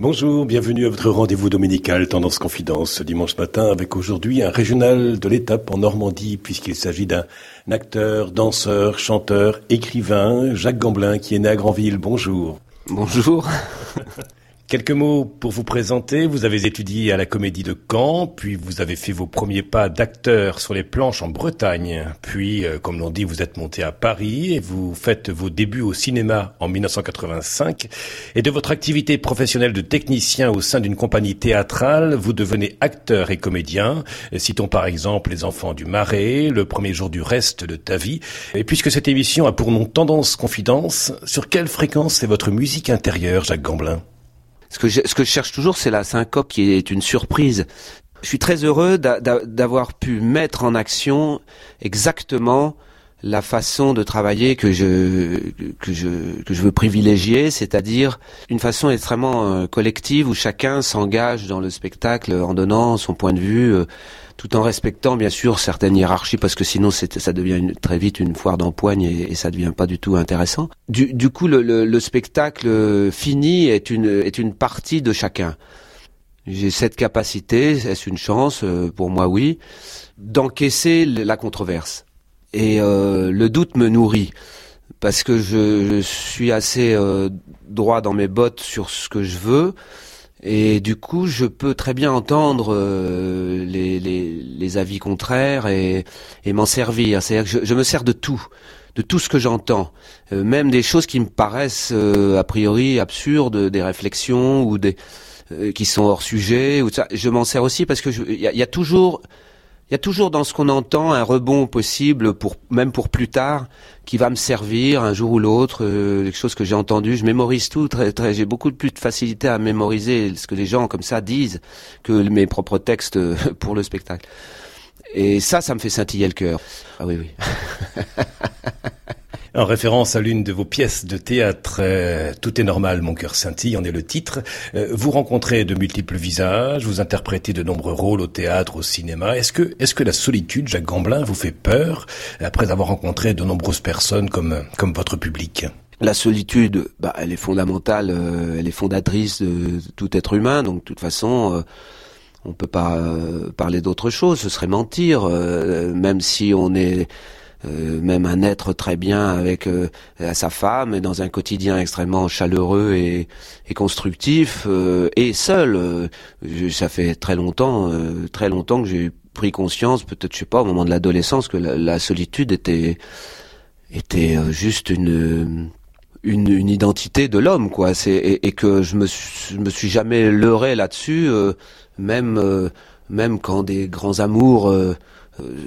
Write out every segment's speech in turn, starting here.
Bonjour, bienvenue à votre rendez-vous dominical Tendance Confidence ce dimanche matin avec aujourd'hui un régional de l'étape en Normandie puisqu'il s'agit d'un acteur, danseur, chanteur, écrivain, Jacques Gamblin qui est né à Granville. Bonjour. Bonjour. Quelques mots pour vous présenter. Vous avez étudié à la Comédie de Caen, puis vous avez fait vos premiers pas d'acteur sur les planches en Bretagne. Puis, euh, comme l'on dit, vous êtes monté à Paris et vous faites vos débuts au cinéma en 1985. Et de votre activité professionnelle de technicien au sein d'une compagnie théâtrale, vous devenez acteur et comédien. Citons par exemple Les Enfants du Marais, Le premier jour du reste de ta vie. Et puisque cette émission a pour nom Tendance Confidence, sur quelle fréquence est votre musique intérieure, Jacques Gamblin? Ce que je, ce que je cherche toujours, c'est la syncope qui est une surprise. Je suis très heureux d'avoir pu mettre en action exactement la façon de travailler que je que je que je veux privilégier, c'est-à-dire une façon extrêmement euh, collective où chacun s'engage dans le spectacle en donnant son point de vue, euh, tout en respectant bien sûr certaines hiérarchies parce que sinon ça devient très vite une foire d'empoigne et, et, ça devient pas du tout intéressant. Du, du coup, le, le, le, spectacle fini est une est une partie de chacun. J'ai cette capacité, est-ce une chance? Euh, pour moi Oui, d'encaisser la controverse et euh, le doute me nourrit parce que je, je suis assez euh, droit dans mes bottes sur ce que je veux et du coup, je peux très bien entendre euh, les, les, les, avis contraires et, et m'en servir. C'est-à-dire que je, je, me sers de tout, de tout ce que j'entends, euh, même des choses qui me paraissent euh, a priori absurdes, des réflexions ou des qui sont hors sujet. Ou ça. Je m'en sers aussi parce que il y, y a, toujours il y a toujours dans ce qu'on entend un rebond possible pour même pour plus tard qui va me servir un jour ou l'autre euh, quelque chose que j'ai entendu. Je mémorise tout très très j'ai beaucoup plus de facilité à mémoriser ce que les gens comme ça disent que mes propres textes euh, pour le spectacle. Et ça ça me fait scintiller le cœur. Ah oui oui En référence à l'une de vos pièces de théâtre, euh, Tout est normal, mon cœur scintille, en est le titre. Euh, vous rencontrez de multiples visages, vous interprétez de nombreux rôles au théâtre, au cinéma. Est-ce que, est-ce que la solitude, Jacques Gamblin, vous fait peur après avoir rencontré de nombreuses personnes comme, comme votre public? La solitude, bah, elle est fondamentale, euh, elle est fondatrice de tout être humain. Donc, de toute façon, euh, on peut pas euh, parler d'autre chose. Ce serait mentir, euh, même si on est euh, même un être très bien avec euh, sa femme dans un quotidien extrêmement chaleureux et, et constructif euh, et seul. Euh, je, ça fait très longtemps, euh, très longtemps que j'ai pris conscience, peut-être je sais pas au moment de l'adolescence, que la, la, solitude était était juste une une, une identité de l'homme quoi. C'est et, et, que je me suis, je me suis jamais leurré là-dessus, même même quand des grands amours euh,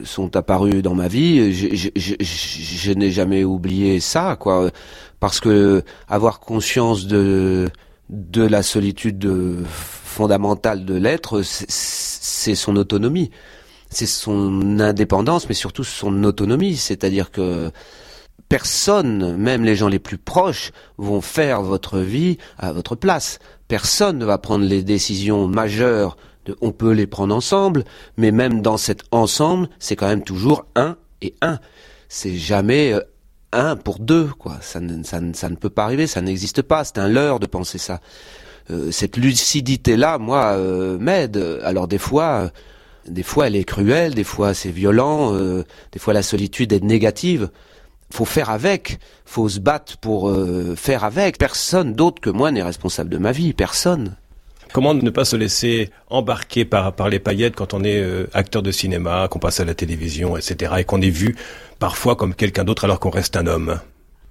sont apparus dans ma vie, je, je n'ai jamais oublié ça, quoi, parce que avoir conscience de de la solitude fondamentale de l'être, c'est son autonomie, c'est son indépendance, mais surtout son autonomie, c'est-à-dire que personne, même les gens les plus proches, vont faire votre vie à votre place. Personne ne va prendre les décisions majeures on peut les prendre ensemble, mais même dans cet ensemble, c'est quand même toujours un et un. C'est jamais euh, un pour deux, quoi. Ça ne, peut pas arriver, ça n'existe pas. C'est un leurre de penser ça. Euh, cette lucidité-là, moi, euh, m'aide. Alors des fois, euh, des fois, elle est cruelle, des fois, c'est violent, des fois, la solitude est négative. Faut faire avec, faut se battre pour faire avec. Personne d'autre que moi n'est responsable de ma vie, personne. Comment ne pas se laisser embarquer par, par les paillettes quand on est euh, acteur de cinéma, qu'on passe à la télévision, etc., et qu'on est vu parfois comme quelqu'un d'autre alors qu'on reste un homme?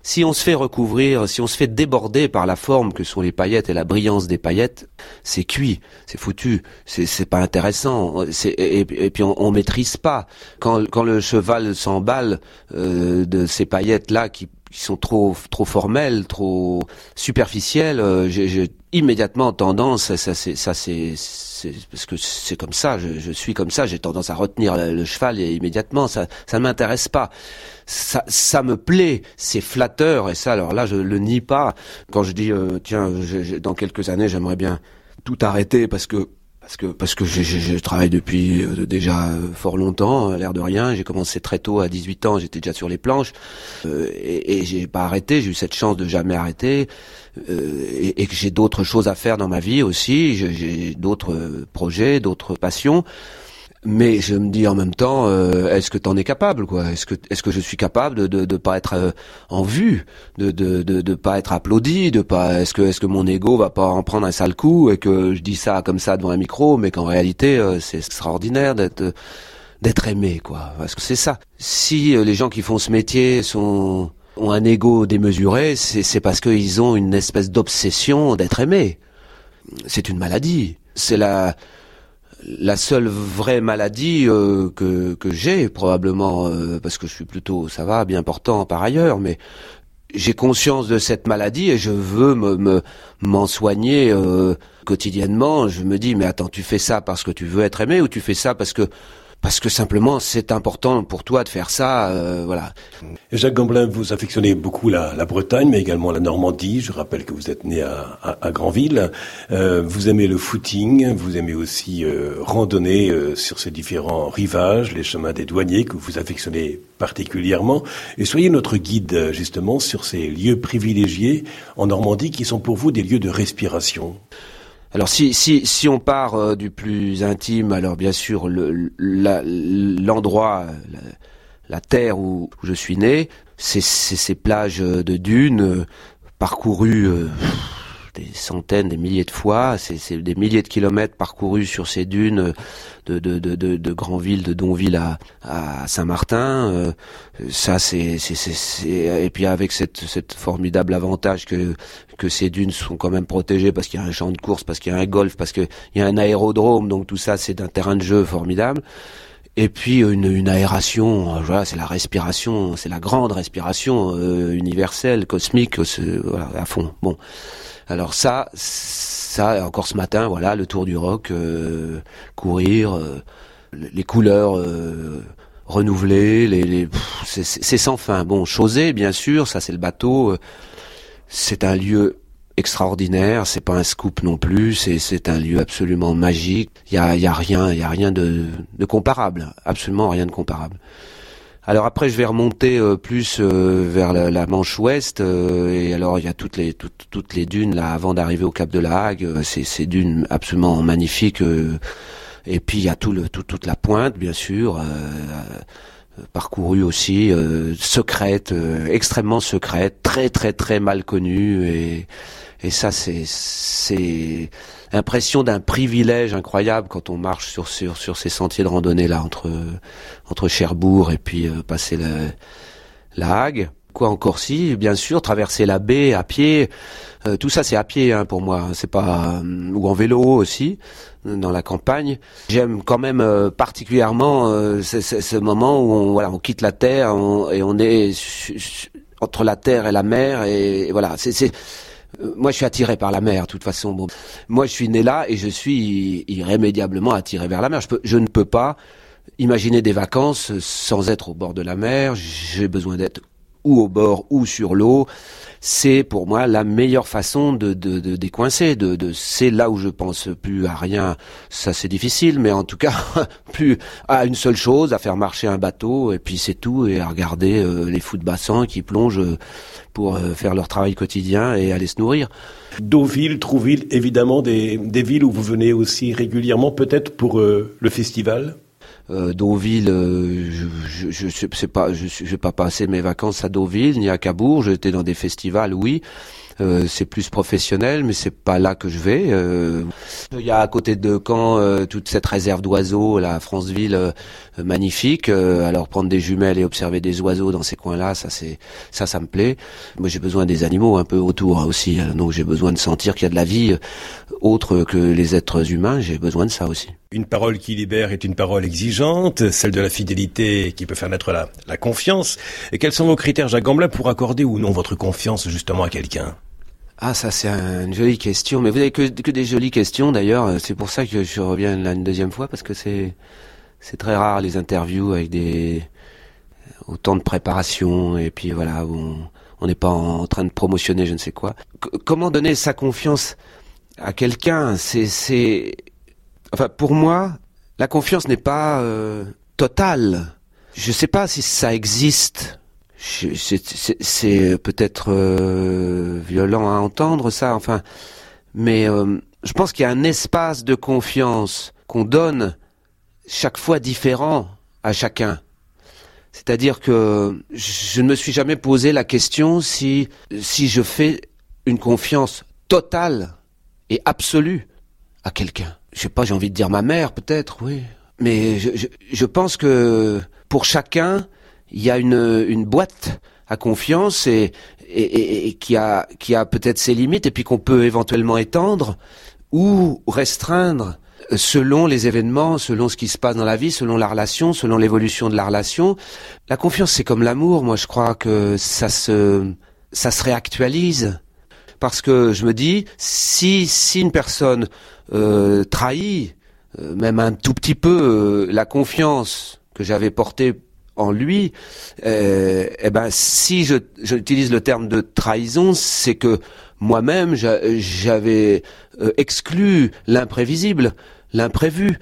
Si on se fait recouvrir, si on se fait déborder par la forme que sont les paillettes et la brillance des paillettes, c'est cuit, c'est foutu, c'est pas intéressant. Et, et, puis on, maîtrise pas. Quand, quand le cheval s'emballe euh, de ces paillettes là qui qui sont trop trop formels, trop superficiels, euh, j'ai immédiatement tendance, ça c'est ça c'est parce que c'est comme ça, je, je, suis comme ça, j'ai tendance à retenir le, le, cheval et immédiatement ça ça ne m'intéresse pas. Ça ça me plaît, c'est flatteur et ça alors là je le nie pas quand je dis euh, tiens dans quelques années j'aimerais bien tout arrêter parce que parce que parce que je, je, je travaille depuis euh, déjà euh, fort longtemps, l'air de rien. J'ai commencé très tôt, à 18 ans, j'étais déjà sur les planches euh, et, et j'ai pas arrêté. J'ai eu cette chance de jamais arrêter euh, et, et, que j'ai d'autres choses à faire dans ma vie aussi. J'ai d'autres projets, d'autres passions mais je me dis en même temps, euh, est-ce que t'en es capable, quoi? Est-ce que est-ce que je suis capable de de, pas être euh, en vue, de, de de de pas être applaudi, de pas est-ce que est-ce que mon ego va pas en prendre un sale coup et que je dis ça comme ça devant un micro, mais qu'en réalité euh, c'est extraordinaire d'être d'être aimé, quoi? Parce que c'est ça. Si les gens qui font ce métier sont ont un ego démesuré, c'est parce qu'ils ont une espèce d'obsession d'être aimé. C'est une maladie. C'est la la seule vraie maladie euh, que, que j'ai probablement euh, parce que je suis plutôt ça va bien portant par ailleurs mais j'ai conscience de cette maladie et je veux me m'en soigner euh, quotidiennement je me dis mais attends tu fais ça parce que tu veux être aimé ou tu fais ça parce que parce que simplement c'est important pour toi de faire ça, euh, voilà. Jacques Gamblin, vous affectionnez beaucoup la, Bretagne, mais également la Normandie. Je rappelle que vous êtes né à Granville. Euh, vous aimez le footing, vous aimez aussi euh, randonner euh, sur ces différents rivages, les chemins des douaniers que vous affectionnez particulièrement. Et soyez notre guide justement sur ces lieux privilégiés en Normandie qui sont pour vous des lieux de respiration. Alors si, si, si on part euh, du plus intime, alors bien sûr l'endroit, la, la, terre où, je suis né, c'est ces plages de dunes euh, parcourues euh, des centaines, des milliers de fois. C'est des milliers de kilomètres parcourus sur ces dunes de, de, de, de, de Grandville, de Donville à, à Saint-Martin. Euh, ça, c'est, et puis avec cette, cette formidable avantage que que ces dunes sont quand même protégées parce qu'il y a un champ de course, parce qu'il y a un golf, parce qu'il y a un aérodrome. Donc tout ça, c'est un terrain de jeu formidable. Et puis une, une aération, euh, voilà, c'est la respiration, c'est la grande respiration euh, universelle, cosmique, voilà, à fond. Bon, alors ça, ça encore ce matin, voilà, le tour du rock, euh, courir, euh, les couleurs euh, renouvelées, les, les c'est sans fin. Bon, Chausée, bien sûr, ça c'est le bateau. c'est un lieu extraordinaire, c'est pas un scoop non plus, c'est un lieu absolument magique. Il y a, y a rien, y a rien de, de comparable, absolument rien de comparable. Alors après, je vais remonter euh, plus euh, vers la, Manche Ouest, euh, et alors il y a toutes les toutes, toutes les dunes là avant d'arriver au Cap de la Hague. c'est ces dunes absolument magnifiques. et puis il y a tout le tout, toute la pointe, bien sûr. Parcourue aussi secrète extrêmement secrète très très très mal connue et et ça c'est c'est impression d'un privilège incroyable quand on marche sur, sur, sur ces sentiers de randonnée là entre, entre Cherbourg et puis euh, passer la, la Hague. Quoi encore si, bien sûr, traverser la baie à pied, euh, tout ça c'est à pied hein, pour moi, c'est pas euh, ou en vélo aussi dans la campagne. J'aime quand même particulièrement ce moment où on quitte la terre et on est entre la terre et la mer et, voilà euh, moi, je suis attiré par la mer, de toute façon. Moi, je suis né là et je suis irrémédiablement attiré vers la mer. Je ne peux pas imaginer des vacances sans être au bord de la mer. J'ai besoin d'être ou au bord ou sur l'eau c'est pour moi la meilleure façon de, de, de décoincer. De, de c'est là où je pense plus à rien. Ça c'est difficile, mais en tout cas plus à une seule chose, à faire marcher un bateau et puis c'est tout et à regarder euh, les fous de bassin qui plongent euh, pour euh, faire leur travail quotidien et aller se nourrir. Deauville, Trouville, évidemment des, des villes où vous venez aussi régulièrement, peut-être pour le festival? Euh, Deauville, euh, je, je sais pas, je, pas passer mes vacances à Deauville ni à Cabourg. J'étais dans des festivals, oui. Euh, c'est plus professionnel, mais c'est pas là que je vais. Euh, il y a à côté de Caen toute cette réserve d'oiseaux, la Franceville, magnifique. alors prendre des jumelles et observer des oiseaux dans ces coins-là, ça c'est ça, ça me plaît. Moi j'ai besoin des animaux un peu autour hein, aussi, hein. donc j'ai besoin de sentir qu'il y a de la vie autre que les êtres humains. J'ai besoin de ça aussi. Une parole qui libère est une parole exigeante, celle de la fidélité qui peut faire naître la, la confiance. Et quels sont vos critères, Jacques Gamblin, pour accorder ou non votre confiance justement à quelqu'un? Ah, ça c'est une jolie question. Mais vous avez que, que des jolies questions d'ailleurs. C'est pour ça que je reviens là une deuxième fois parce que c'est c'est très rare les interviews avec des autant de préparation et puis voilà on n'est pas en, train de promotionner je ne sais quoi. comment donner sa confiance à quelqu'un? C'est c'est Enfin, pour moi, la confiance n'est pas euh, totale. Je ne sais pas si ça existe. C'est peut-être euh, violent à entendre ça, enfin, mais euh, je pense qu'il y a un espace de confiance qu'on donne chaque fois différent à chacun. C'est-à-dire que je ne me suis jamais posé la question si, si je fais une confiance totale et absolue à quelqu'un. Je sais pas, j'ai envie de dire ma mère, peut-être, oui. Mais je, je, pense que pour chacun, il y a une, une boîte à confiance et, et, et qui a, qui a peut-être ses limites et puis qu'on peut éventuellement étendre ou restreindre selon les événements, selon ce qui se passe dans la vie, selon la relation, selon l'évolution de la relation. La confiance, c'est comme l'amour. Moi, je crois que ça se, ça se réactualise. Parce que je me dis, si, si une personne euh, trahit, euh, même un tout petit peu, euh, la confiance que j'avais portée en lui, eh ben, si je, j'utilise le terme de trahison, c'est que moi-même, j'avais exclu l'imprévisible l'imprévu.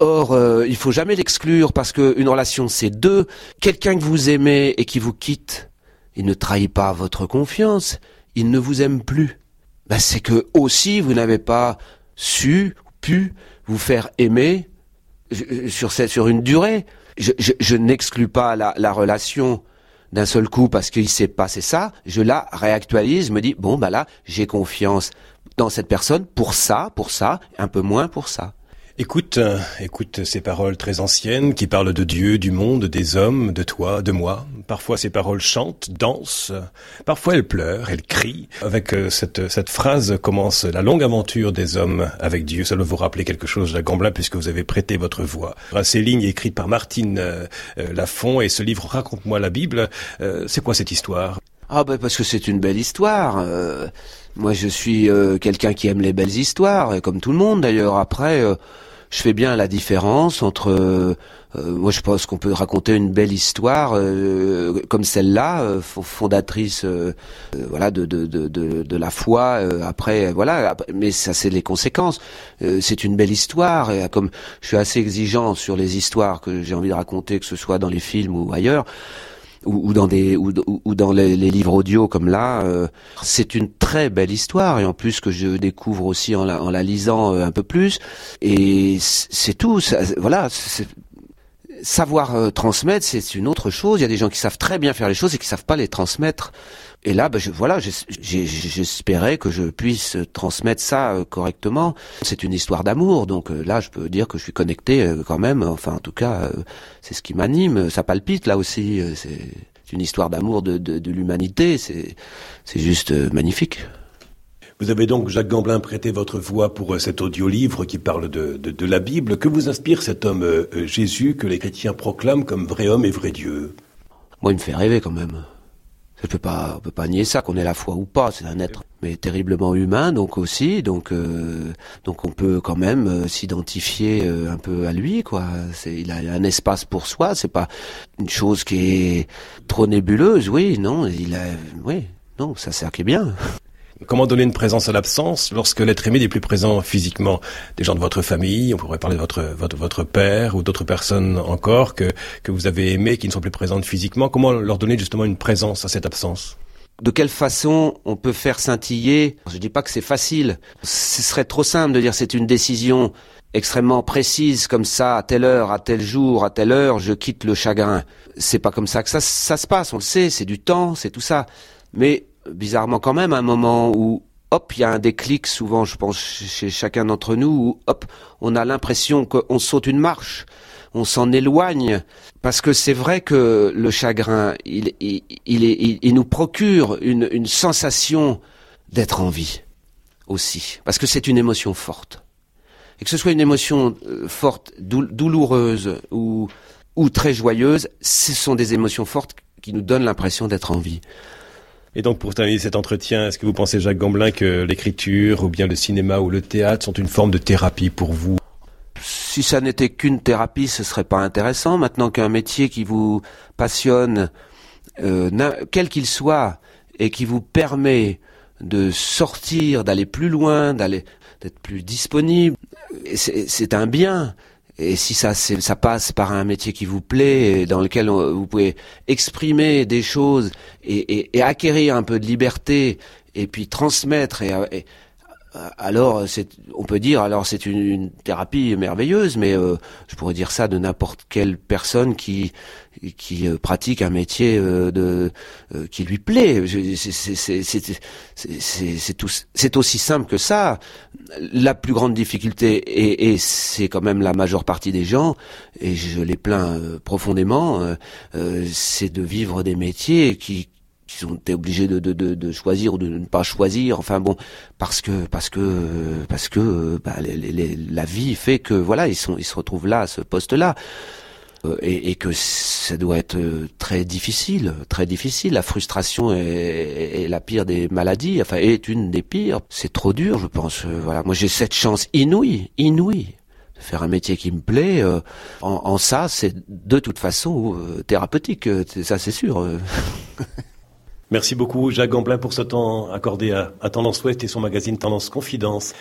Or, euh, il faut jamais l'exclure parce qu'une relation, c'est deux. Quelqu'un que vous aimez et qui vous quitte, il ne trahit pas votre confiance, il ne vous aime plus. Ben, c'est que aussi vous n'avez pas su, pu vous faire aimer sur, cette, sur une durée. Je, je, n'exclus pas la, la relation d'un seul coup parce qu'il s'est passé ça. Je la réactualise, me dis bon bah là j'ai confiance dans cette personne pour ça, pour ça, un peu moins pour ça. Écoute, euh, écoute ces paroles très anciennes qui parlent de Dieu, du monde, des hommes, de toi, de moi. Parfois ces paroles chantent, dansent, parfois elles pleurent, elles crient. Avec euh, cette, cette phrase commence la longue aventure des hommes avec Dieu. Ça doit vous rappeler quelque chose, Jacques Gamblin, puisque vous avez prêté votre voix. Ces lignes écrites par Martine euh, Lafont et ce livre Raconte-moi la Bible, c'est quoi cette histoire? Ah ben parce que c'est une belle histoire. Moi, je suis euh, quelqu'un qui aime les belles histoires, comme tout le monde d'ailleurs. Après, euh, je fais bien la différence entre. Euh, moi, je pense qu'on peut raconter une belle histoire comme celle-là, fondatrice, voilà, de, de, de, de, la foi. après, voilà, mais ça, c'est les conséquences. c'est une belle histoire. Et comme je suis assez exigeant sur les histoires que j'ai envie de raconter, que ce soit dans les films ou ailleurs ou, dans des ou, dans les, livres audio comme là, euh, c'est une très belle histoire et en plus que je découvre aussi en la, en la lisant euh, un peu plus et c'est tout. Ça, voilà, savoir euh, transmettre, c'est une autre chose. Il y a des gens qui savent très bien faire les choses et qui savent pas les transmettre. Et là, ben je, voilà, j'espérais que je puisse transmettre ça euh, correctement. C'est une histoire d'amour, donc euh, là, je peux dire que je suis connecté quand même. Enfin, en tout cas, c'est ce qui m'anime. Ça palpite là aussi. C'est une histoire d'amour de, de, de l'humanité. C'est juste magnifique. Vous avez donc, Jacques Gamblin, prêté votre voix pour euh, cet audio-livre qui parle de, la Bible. Que vous inspire cet homme euh, euh, Jésus que les chrétiens proclament comme vrai homme et vrai Dieu? Moi, il me fait rêver quand même. Je peux pas, on peut pas nier ça, qu'on ait la foi ou pas. C'est un être, mais terriblement humain, donc aussi, donc donc on peut quand même s'identifier un peu à lui, quoi. C'est, il a un espace pour soi. C'est pas une chose qui est trop nébuleuse, oui, non. Il a, oui, non, ça sert qui bien. Comment donner une présence à l'absence lorsque l'être aimé n'est plus présent physiquement? Des gens de votre famille, on pourrait parler de votre, votre, père ou d'autres personnes encore que, que vous avez aimées qui ne sont plus présentes physiquement. Comment leur donner justement une présence à cette absence? De quelle façon on peut faire scintiller? Je dis pas que c'est facile. Ce serait trop simple de dire c'est une décision extrêmement précise comme ça, à telle heure, à tel jour, à telle heure, je quitte le chagrin. C'est pas comme ça que ça, ça se passe, on le sait, c'est du temps, c'est tout ça. Mais bizarrement quand même un moment où hop, il y a un déclic souvent, je pense, chez chacun d'entre nous, où hop, on a l'impression qu'on saute une marche, on s'en éloigne, parce que c'est vrai que le chagrin, il, il, il, il nous procure une, une sensation d'être en vie aussi, parce que c'est une émotion forte. Et que ce soit une émotion euh, forte, douloureuse ou, ou très joyeuse, ce sont des émotions fortes qui nous donnent l'impression d'être en vie. Et donc, pour terminer cet entretien, est-ce que vous pensez, Jacques Gamblin, que l'écriture, ou bien le cinéma ou le théâtre sont une forme de thérapie pour vous? Si ça n'était qu'une thérapie, ce serait pas intéressant. Maintenant qu'un métier qui vous passionne, euh, quel qu'il soit, et qui vous permet de sortir, d'aller plus loin, d'aller d'être plus disponible. C'est un bien. Et si ça, ça passe par un métier qui vous plaît, dans lequel vous pouvez exprimer des choses et, et, acquérir un peu de liberté, et puis transmettre et alors on peut dire alors c'est une, thérapie merveilleuse, mais euh, je pourrais dire ça de n'importe quelle personne qui qui euh, pratique un métier euh, de qui lui plaît. C'est aussi simple que ça. La plus grande difficulté et, et c'est quand même la majeure partie des gens et je les plains profondément, c'est de vivre des métiers qui ils ont été obligés de, de, de, de, choisir ou de ne pas choisir. Enfin bon, parce que parce que parce que bah, la vie fait que voilà, ils sont ils se retrouvent là à ce poste-là. Euh, et, et, que ça doit être euh, très difficile, très difficile. La frustration est, est, la pire des maladies, enfin est une des pires. C'est trop dur, je pense. Euh, voilà, moi j'ai cette chance inouïe, inouïe de faire un métier qui me plaît. En, en, ça, c'est de toute façon thérapeutique, ça c'est sûr. Merci beaucoup Jacques Gamblin pour ce temps accordé à, Tendance Ouest et son magazine Tendance Confidence.